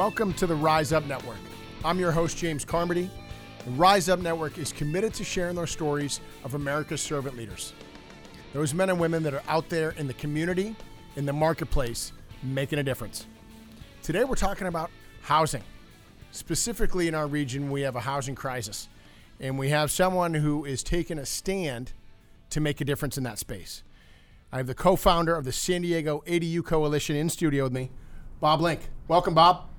Welcome to the Rise Up Network. I'm your host, James Carmody. The Rise Up Network is committed to sharing their stories of America's servant leaders. Those men and women that are out there in the community, in the marketplace, making a difference. Today we're talking about housing. Specifically in our region, we have a housing crisis. And we have someone who is taking a stand to make a difference in that space. I have the co founder of the San Diego ADU Coalition in studio with me, Bob Link. Welcome, Bob.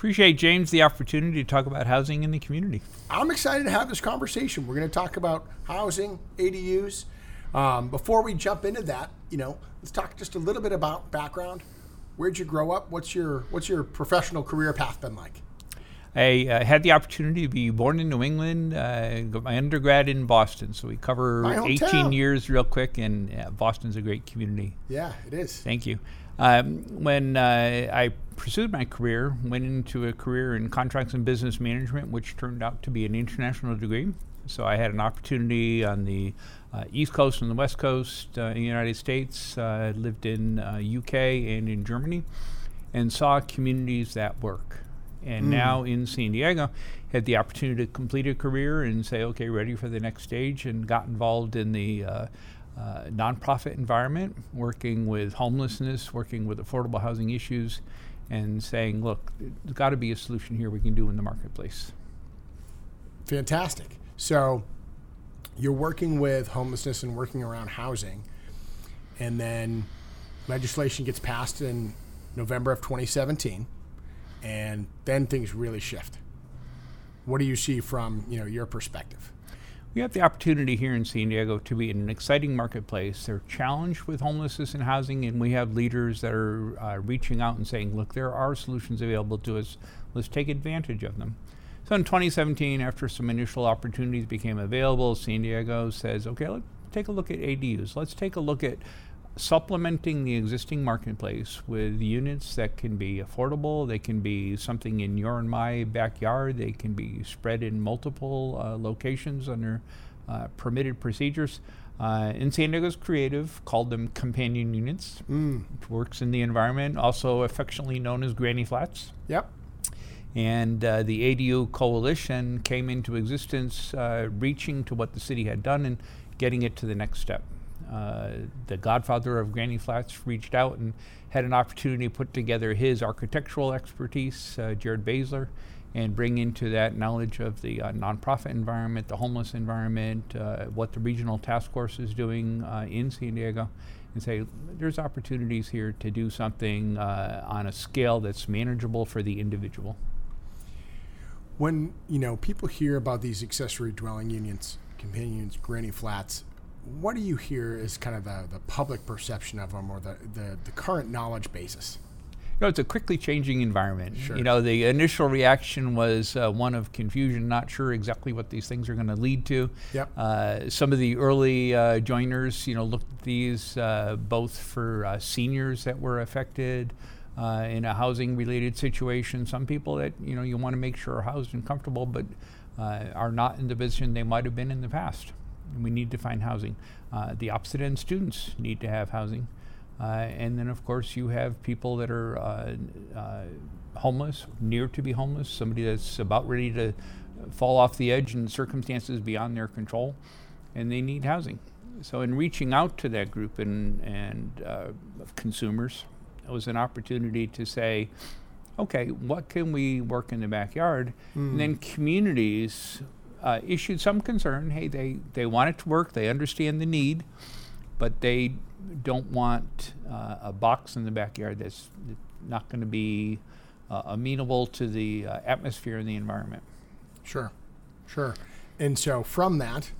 Appreciate, James, the opportunity to talk about housing in the community. I'm excited to have this conversation. We're going to talk about housing, ADUs. Um, before we jump into that, you know, let's talk just a little bit about background. Where'd you grow up? What's your what's your professional career path been like? I uh, had the opportunity to be born in New England, uh, got my undergrad in Boston. So we cover 18 years real quick, and uh, Boston's a great community. Yeah, it is. Thank you. Um, when uh, I pursued my career, went into a career in contracts and business management, which turned out to be an international degree. So I had an opportunity on the uh, East Coast and the West Coast uh, in the United States. Uh, lived in uh, UK and in Germany, and saw communities that work. And now in San Diego, had the opportunity to complete a career and say, okay, ready for the next stage, and got involved in the uh, nonprofit environment, working with homelessness, working with affordable housing issues, and saying, look, there's got to be a solution here we can do in the marketplace. Fantastic. So you're working with homelessness and working around housing, and then legislation gets passed in November of 2017, and then things really shift. What do you see from you know your perspective? We have the opportunity here in San Diego to be in an exciting marketplace. They're challenged with homelessness and housing, and we have leaders that are uh, reaching out and saying, look, there are solutions available to us. Let's take advantage of them. So in 2017, after some initial opportunities became available, San Diego says, okay, let's take a look at ADUs. Let's take a look at supplementing the existing marketplace with units that can be affordable. They can be something in your and my backyard. They can be spread in multiple uh, locations under uh, permitted procedures. Uh, and San Diego's creative called them companion units, which works in the environment, also affectionately known as granny flats. Yep. And uh, the ADU coalition came into existence, uh, reaching to what the city had done and getting it to the next step. Uh, the godfather of Granny Flats reached out and had an opportunity to put together his architectural expertise, uh, Jared Basler, and bring into that knowledge of the uh, nonprofit environment, the homeless environment, uh, what the regional task force is doing uh, in San Diego, and say there's opportunities here to do something on a scale that's manageable for the individual. When you know people hear about these accessory dwelling unions, companions, granny flats, what do you hear is kind of the, the public perception of them or the, the, the current knowledge basis? You know, it's a quickly changing environment. Sure. You know, the initial reaction was uh, one of confusion, not sure exactly what these things are going to lead to. Yep. Uh, some of the early uh, joiners, you know, looked at these uh, both for uh, seniors that were affected uh, in a housing-related situation. Some people that you know you want to make sure are housed and comfortable, but uh, are not in the position they might have been in the past. We need to find housing. Uh, the opposite end students need to have housing. Uh, and then, of course, you have people that are uh, uh, homeless, near to be homeless, somebody that's about ready to fall off the edge in circumstances beyond their control, and they need housing. So, in reaching out to that group and, and uh, consumers, it was an opportunity to say, okay, what can we work in the backyard? And then communities uh, issued some concern. Hey, they, they want it to work, they understand the need, but they don't want uh, a box in the backyard that's not going to be uh, amenable to the uh, atmosphere and the environment. Sure, sure. And so from that,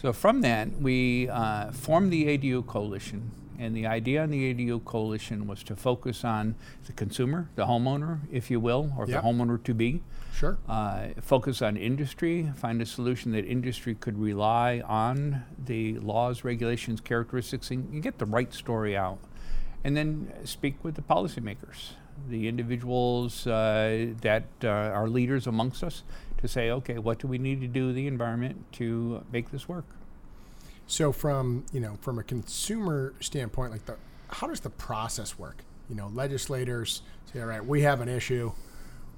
So from that, we uh, formed the ADU coalition, and the idea on the ADU coalition was to focus on the consumer, the homeowner, if you will, or Yep. the homeowner to be. sure, Uh, focus on industry, find a solution that industry could rely on the laws, regulations, characteristics, and you get the right story out. And then speak with the policymakers, the individuals uh, that uh, are leaders amongst us, to say, okay, what do we need to do the environment to make this work? So from you know from a consumer standpoint, like the how does the process work? you know, legislators say, all right, we have an issue.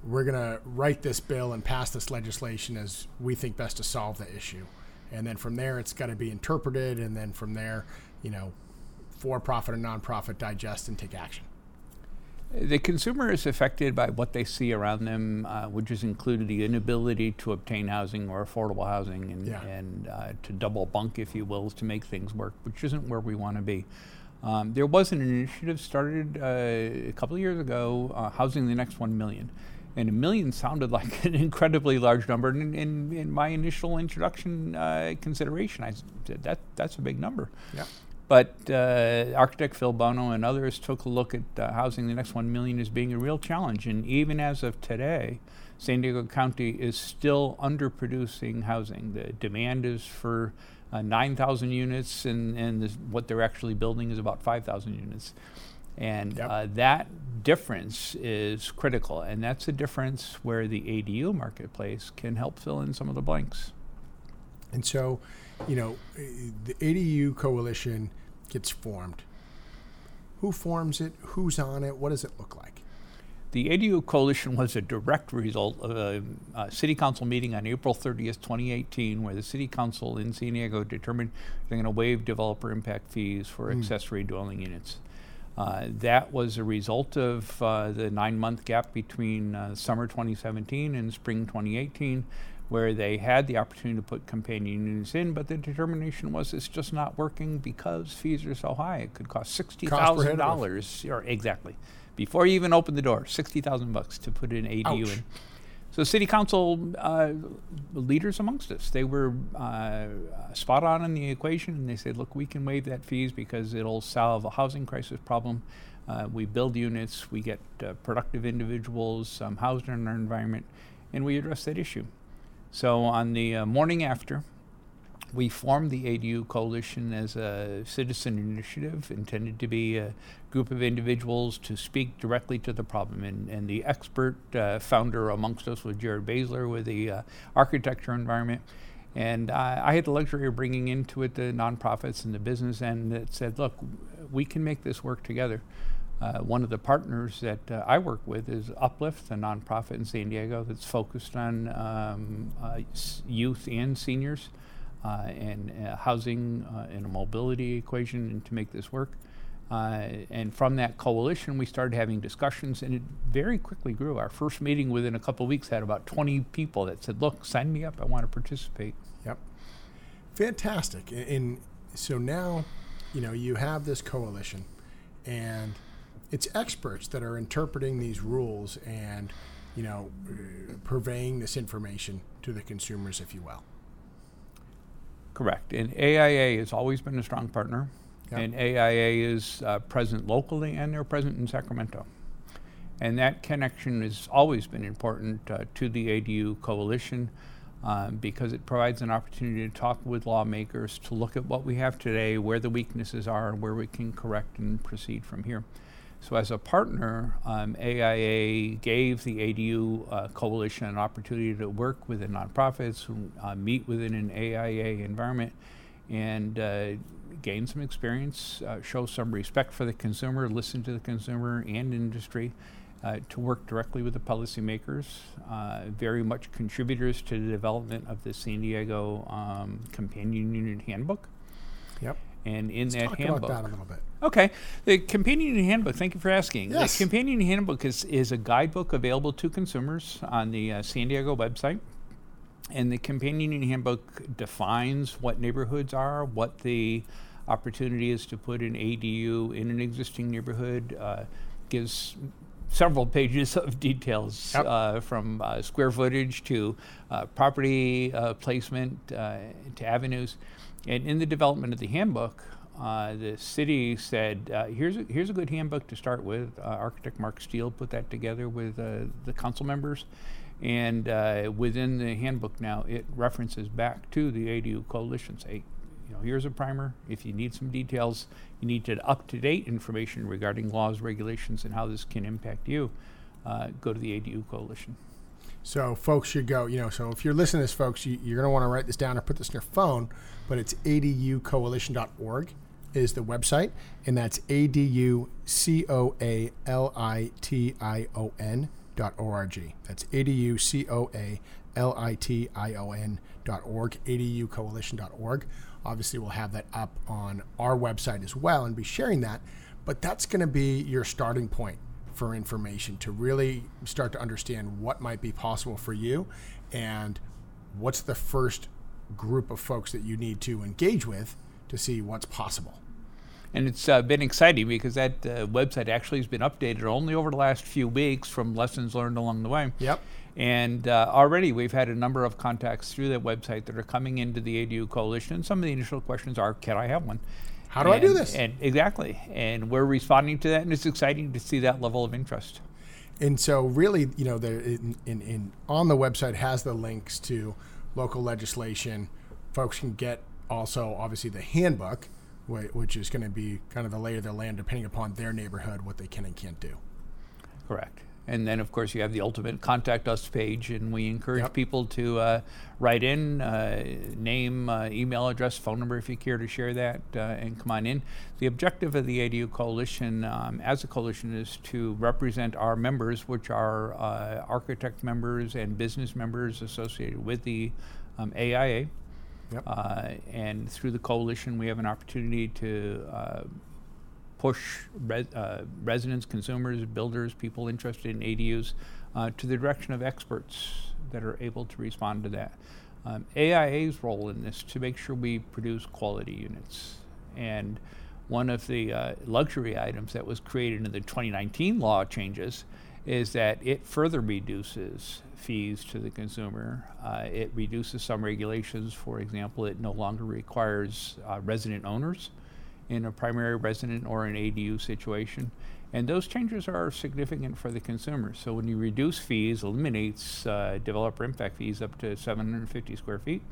We're going to write this bill and pass this legislation as we think best to solve the issue. And then from there, it's got to be interpreted. And then from there, you know, for profit and nonprofit digest and take action. The consumer is affected by what they see around them, uh, which is included the inability to obtain housing or affordable housing and, Yeah. and uh, to double bunk, if you will, to make things work, which isn't where we want to be. Um, there was an initiative started uh, a couple of years ago, uh, Housing the Next One Million. And a million sounded like an incredibly large number. And in, in, in my initial introduction uh, consideration, I said that that's a big number. Yeah. But uh, architect Phil Bono and others took a look at uh, housing the next one million as being a real challenge. And even as of today, San Diego County is still underproducing housing. The demand is for uh, 9,000 units, and, and this, what they're actually building is about 5,000 units. And Yep. uh, that difference is critical. And that's a difference where the ADU marketplace can help fill in some of the blanks. And so, you know, the ADU coalition gets formed. Who forms it? Who's on it? What does it look like? The ADU coalition was a direct result of a, a city council meeting on April 30th, 2018, where the city council in San Diego determined they're going to waive developer impact fees for accessory dwelling units. Uh, that was a result of uh, the nine month gap between uh, summer 2017 and spring 2018, where they had the opportunity to put companion units in, but the determination was it's just not working because fees are so high. It could cost $60,000, or exactly, before you even open the door, sixty thousand bucks to put an ADU Ouch. in. So city council uh, leaders amongst us, they were uh, spot on in the equation, and they said, "Look, we can waive that fees because it'll solve a housing crisis problem. Uh, we build units, we get uh, productive individuals um, housed in our environment, and we address that issue." So on the uh, morning after, we formed the ADU Coalition as a citizen initiative intended to be a group of individuals to speak directly to the problem. And, and the expert uh, founder amongst us was Jared Basler with the uh, architecture environment. And uh, I had the luxury of bringing into it the nonprofits and the business end that said, look, we can make this work together. Uh, one of the partners that uh, I work with is Uplift, a nonprofit in San Diego that's focused on um, uh, youth and seniors uh, and uh, housing uh, and a mobility equation and to make this work. Uh, and from that coalition, we started having discussions, and it very quickly grew. Our first meeting within a couple of weeks had about 20 people that said, Look, sign me up. I want to participate. Yep. Fantastic. And so now, you know, you have this coalition, and it's experts that are interpreting these rules and, you know, uh, purveying this information to the consumers, if you will. Correct. And AIA has always been a strong partner. Yep. And AIA is uh, present locally and they're present in Sacramento. And that connection has always been important uh, to the ADU coalition uh, because it provides an opportunity to talk with lawmakers to look at what we have today, where the weaknesses are, and where we can correct and proceed from here. So, as a partner, um, AIA gave the ADU uh, coalition an opportunity to work with the nonprofits who uh, meet within an AIA environment and uh, gain some experience, uh, show some respect for the consumer, listen to the consumer and industry, uh, to work directly with the policymakers, uh, very much contributors to the development of the San Diego um, Companion Unit Handbook. Yep. And in Let's that talk handbook, about that a little bit. Okay. The Companion Handbook, thank you for asking. Yes. The Companion Handbook is, is a guidebook available to consumers on the uh, San Diego website. And the Companion Handbook defines what neighborhoods are, what the opportunity is to put an ADU in an existing neighborhood, uh, gives several pages of details Yep. uh, from uh, square footage to uh, property uh, placement uh, to avenues. And in the development of the handbook, uh, the city said, uh, here's, a, here's a good handbook to start with. Uh, architect Mark Steele put that together with uh, the council members. And uh, within the handbook now, it references back to the ADU coalition. Say, you know, here's a primer. If you need some details, you need to up-to-date information regarding laws, regulations, and how this can impact you. Uh, go to the ADU coalition. So folks should go, you know, so if you're listening to this, folks, you, you're going to want to write this down or put this in your phone, but it's aducoalition.org. is the website, and that's A D U C O A L I T I O N dot org. That's A D U C O A L I T I O N dot org, aducoalition.org. Obviously, we'll have that up on our website as well and be sharing that, but that's going to be your starting point for information to really start to understand what might be possible for you and what's the first group of folks that you need to engage with to see what's possible. And it's uh, been exciting because that uh, website actually has been updated only over the last few weeks from lessons learned along the way. Yep. And uh, already we've had a number of contacts through that website that are coming into the ADU coalition. Some of the initial questions are, can I have one? How do and, I do this? And exactly. And we're responding to that, and it's exciting to see that level of interest. And so, really, you know, the, in, in, in on the website has the links to local legislation. Folks can get also, obviously, the handbook, which is going to be kind of the lay of the land, depending upon their neighborhood, what they can and can't do. Correct. And then, of course, you have the ultimate contact us page, and we encourage Yep. people to uh, write in uh, name, uh, email address, phone number if you care to share that, uh, and come on in. The objective of the ADU Coalition um, as a coalition is to represent our members, which are uh, architect members and business members associated with the um, AIA. Yep. Uh, and through the coalition, we have an opportunity to uh, push res- uh, residents, consumers, builders, people interested in ADUs uh, to the direction of experts that are able to respond to that. Um, AIA's role in this to make sure we produce quality units. And one of the uh, luxury items that was created in the 2019 law changes is that it further reduces fees to the consumer. Uh, it reduces some regulations. For example, it no longer requires uh, resident owners in a primary resident or an ADU situation. And those changes are significant for the consumer. So when you reduce fees, eliminates uh, developer impact fees up to 750 square feet,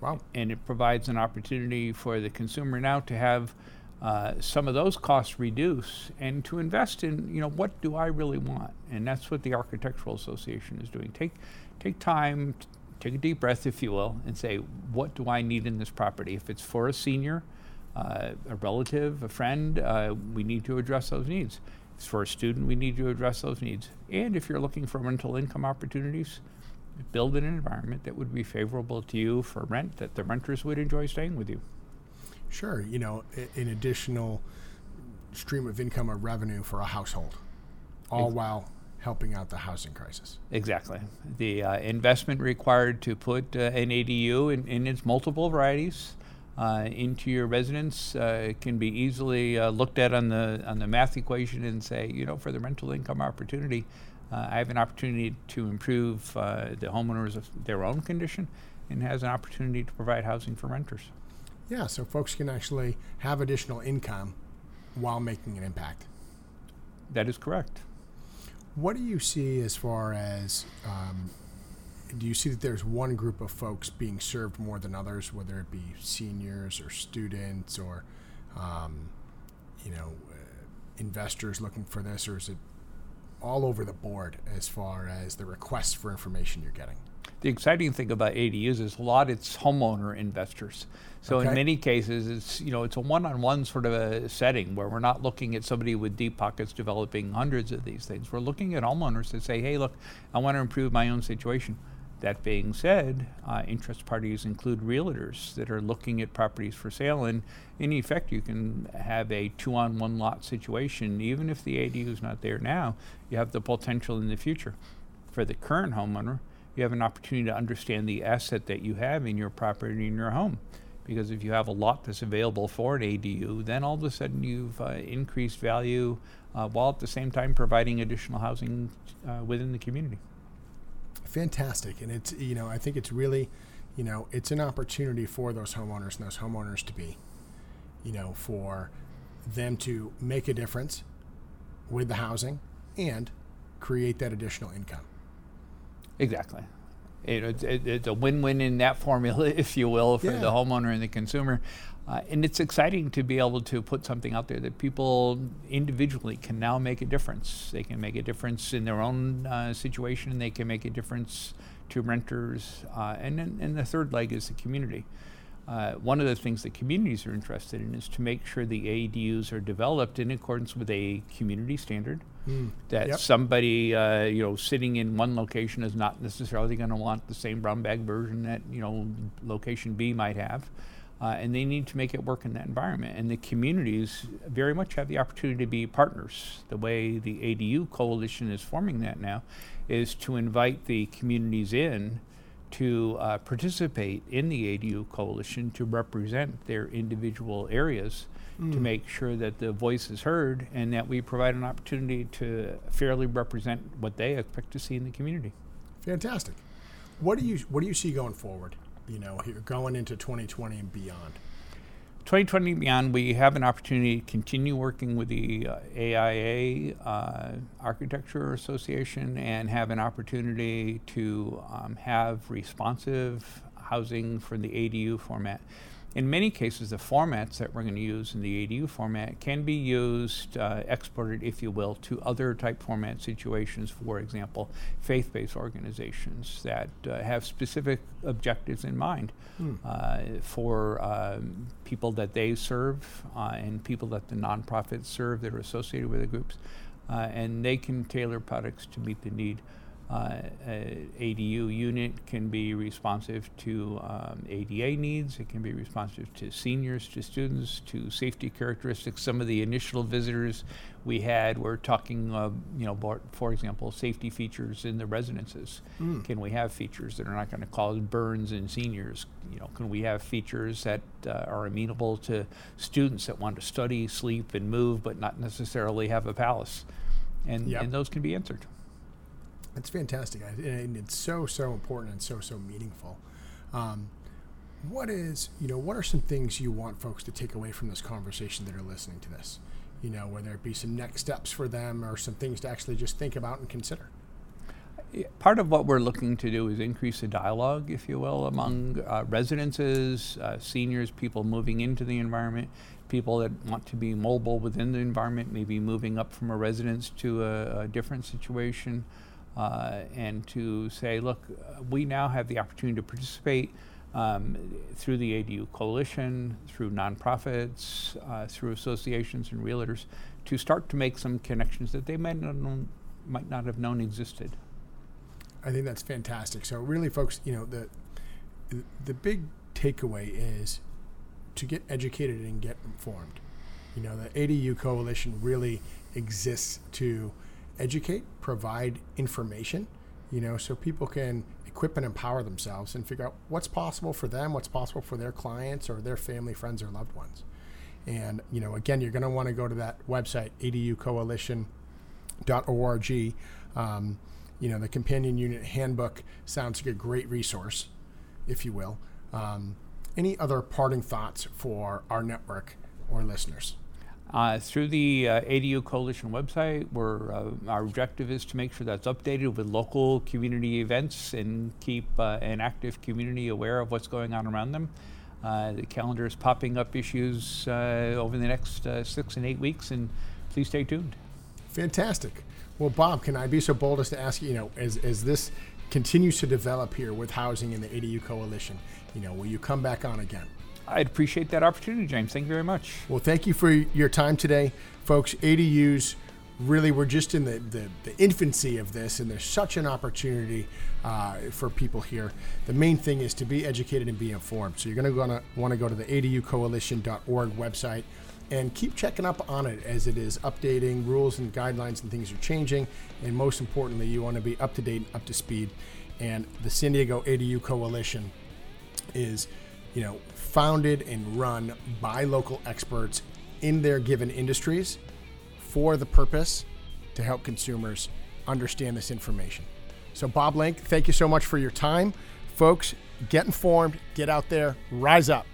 Wow. and it provides an opportunity for the consumer now to have uh, some of those costs reduce and to invest in you know what do I really want, and that's what the Architectural Association is doing. Take take time, t- take a deep breath, if you will, and say what do I need in this property. If it's for a senior, uh, a relative, a friend, uh, we need to address those needs. It's for a student, we need to address those needs. And if you're looking for rental income opportunities, build an environment that would be favorable to you for rent, that the renters would enjoy staying with you. Sure. You know, an additional stream of income or revenue for a household, all Ex- while helping out the housing crisis. Exactly. The uh, investment required to put uh, an ADU in, in its multiple varieties uh, into your residence uh, can be easily uh, looked at on the on the math equation and say, you know, for the rental income opportunity, uh, I have an opportunity to improve uh, the homeowners of their own condition, and has an opportunity to provide housing for renters. Yeah, so folks can actually have additional income while making an impact. That is correct. What do you see as far as um, do you see that there's one group of folks being served more than others, whether it be seniors or students or um, you know uh, investors looking for this, or is it all over the board as far as the requests for information you're getting? The exciting thing about ADUs is a lot it's homeowner investors. So Okay. in many cases, it's you know it's a one-on-one sort of a setting where we're not looking at somebody with deep pockets developing hundreds of these things. We're looking at homeowners that say, "Hey, look, I want to improve my own situation." That being said, uh, interest parties include realtors that are looking at properties for sale, and in effect, you can have a two-on-one lot situation. Even if the ADU is not there now, you have the potential in the future. For the current homeowner, you have an opportunity to understand the asset that you have in your property in your home. Because if you have a lot that's available for an ADU, then all of a sudden you've uh, increased value uh, while at the same time providing additional housing uh, within the community. Fantastic, and it's you know I think it's really, you know, it's an opportunity for those homeowners and those homeowners to be, you know, for them to make a difference with the housing and create that additional income. Exactly. It, it's- it, it's a win-win in that formula, if you will, for Yeah. the homeowner and the consumer. Uh, and it's exciting to be able to put something out there that people individually can now make a difference. They can make a difference in their own uh, situation. They can make a difference to renters. Uh, and then and the third leg is the community. uh, one of the things that communities are interested in is to make sure the ADUs are developed in accordance with a community standard. Mm. That yep. somebody, uh, you know, sitting in one location is not necessarily going to want the same brown bag version that you know location B might have, uh, and they need to make it work in that environment. And the communities very much have the opportunity to be partners. The way the ADU coalition is forming that now is to invite the communities in to uh, participate in the ADU coalition to represent their individual areas mm. to make sure that the voice is heard and that we provide an opportunity to fairly represent what they expect to see in the community. Fantastic. What do you what do you see going forward? You know, here going into 2020 and beyond. 2020 and beyond, we have an opportunity to continue working with the uh, AIA uh, Architecture Association and have an opportunity to um, have responsive housing for the ADU format in many cases, the formats that we're going to use in the ADU format can be used, uh, exported, if you will, to other type format situations. For example, faith based organizations that uh, have specific objectives in mind hmm. uh, for um, people that they serve uh, and people that the nonprofits serve that are associated with the groups. Uh, and they can tailor products to meet the need ADU unit can be responsive to um, ADA needs. It can be responsive to seniors, to students, to safety characteristics. Some of the initial visitors we had were talking, uh, you know, for example, safety features in the residences. Mm. Can we have features that are not going to cause burns in seniors? You know, can we have features that uh, are amenable to students that want to study, sleep, and move, but not necessarily have a palace? And, yep. and those can be answered. It's fantastic, and it's so so important and so so meaningful. Um, what is you know what are some things you want folks to take away from this conversation that are listening to this? You know, whether it be some next steps for them or some things to actually just think about and consider. Part of what we're looking to do is increase the dialogue, if you will, among uh, residences, uh, seniors, people moving into the environment, people that want to be mobile within the environment, maybe moving up from a residence to a, a different situation uh, and to say, look, we now have the opportunity to participate um, through the ADU coalition, through nonprofits, uh, through associations and realtors, to start to make some connections that they might not, known, might not have known existed. I think that's fantastic. So really, folks, you know the the big takeaway is to get educated and get informed. You know, the ADU coalition really exists to educate, provide information, you know, so people can equip and empower themselves and figure out what's possible for them, what's possible for their clients or their family, friends, or loved ones. And, you know, again, you're going to want to go to that website, aducoalition.org. Um, you know, the companion unit handbook sounds like a great resource, if you will. Um, any other parting thoughts for our network or listeners? Uh, through the uh, ADU Coalition website, where uh, our objective is to make sure that's updated with local community events and keep uh, an active community aware of what's going on around them. Uh, the calendar is popping up issues uh, over the next six and eight weeks, and please stay tuned. Fantastic. Well, Bob, can I be so bold as to ask you, you know, as, as this continues to develop here with housing in the ADU Coalition, you know, will you come back on again? I'd appreciate that opportunity, James. Thank you very much. Well, thank you for your time today, folks. ADUs really we're just in the, the, the, infancy of this and there's such an opportunity uh, for people here the main thing is to be educated and be informed so you're going to want to go to the aducoalition.org website and keep checking up on it as it is updating rules and guidelines and things are changing and most importantly you want to be up to date and up to speed and the san diego adu coalition is you know founded and run by local experts in their given industries for the purpose to help consumers understand this information. So, Bob Link, thank you so much for your time. Folks, get informed, get out there, rise up.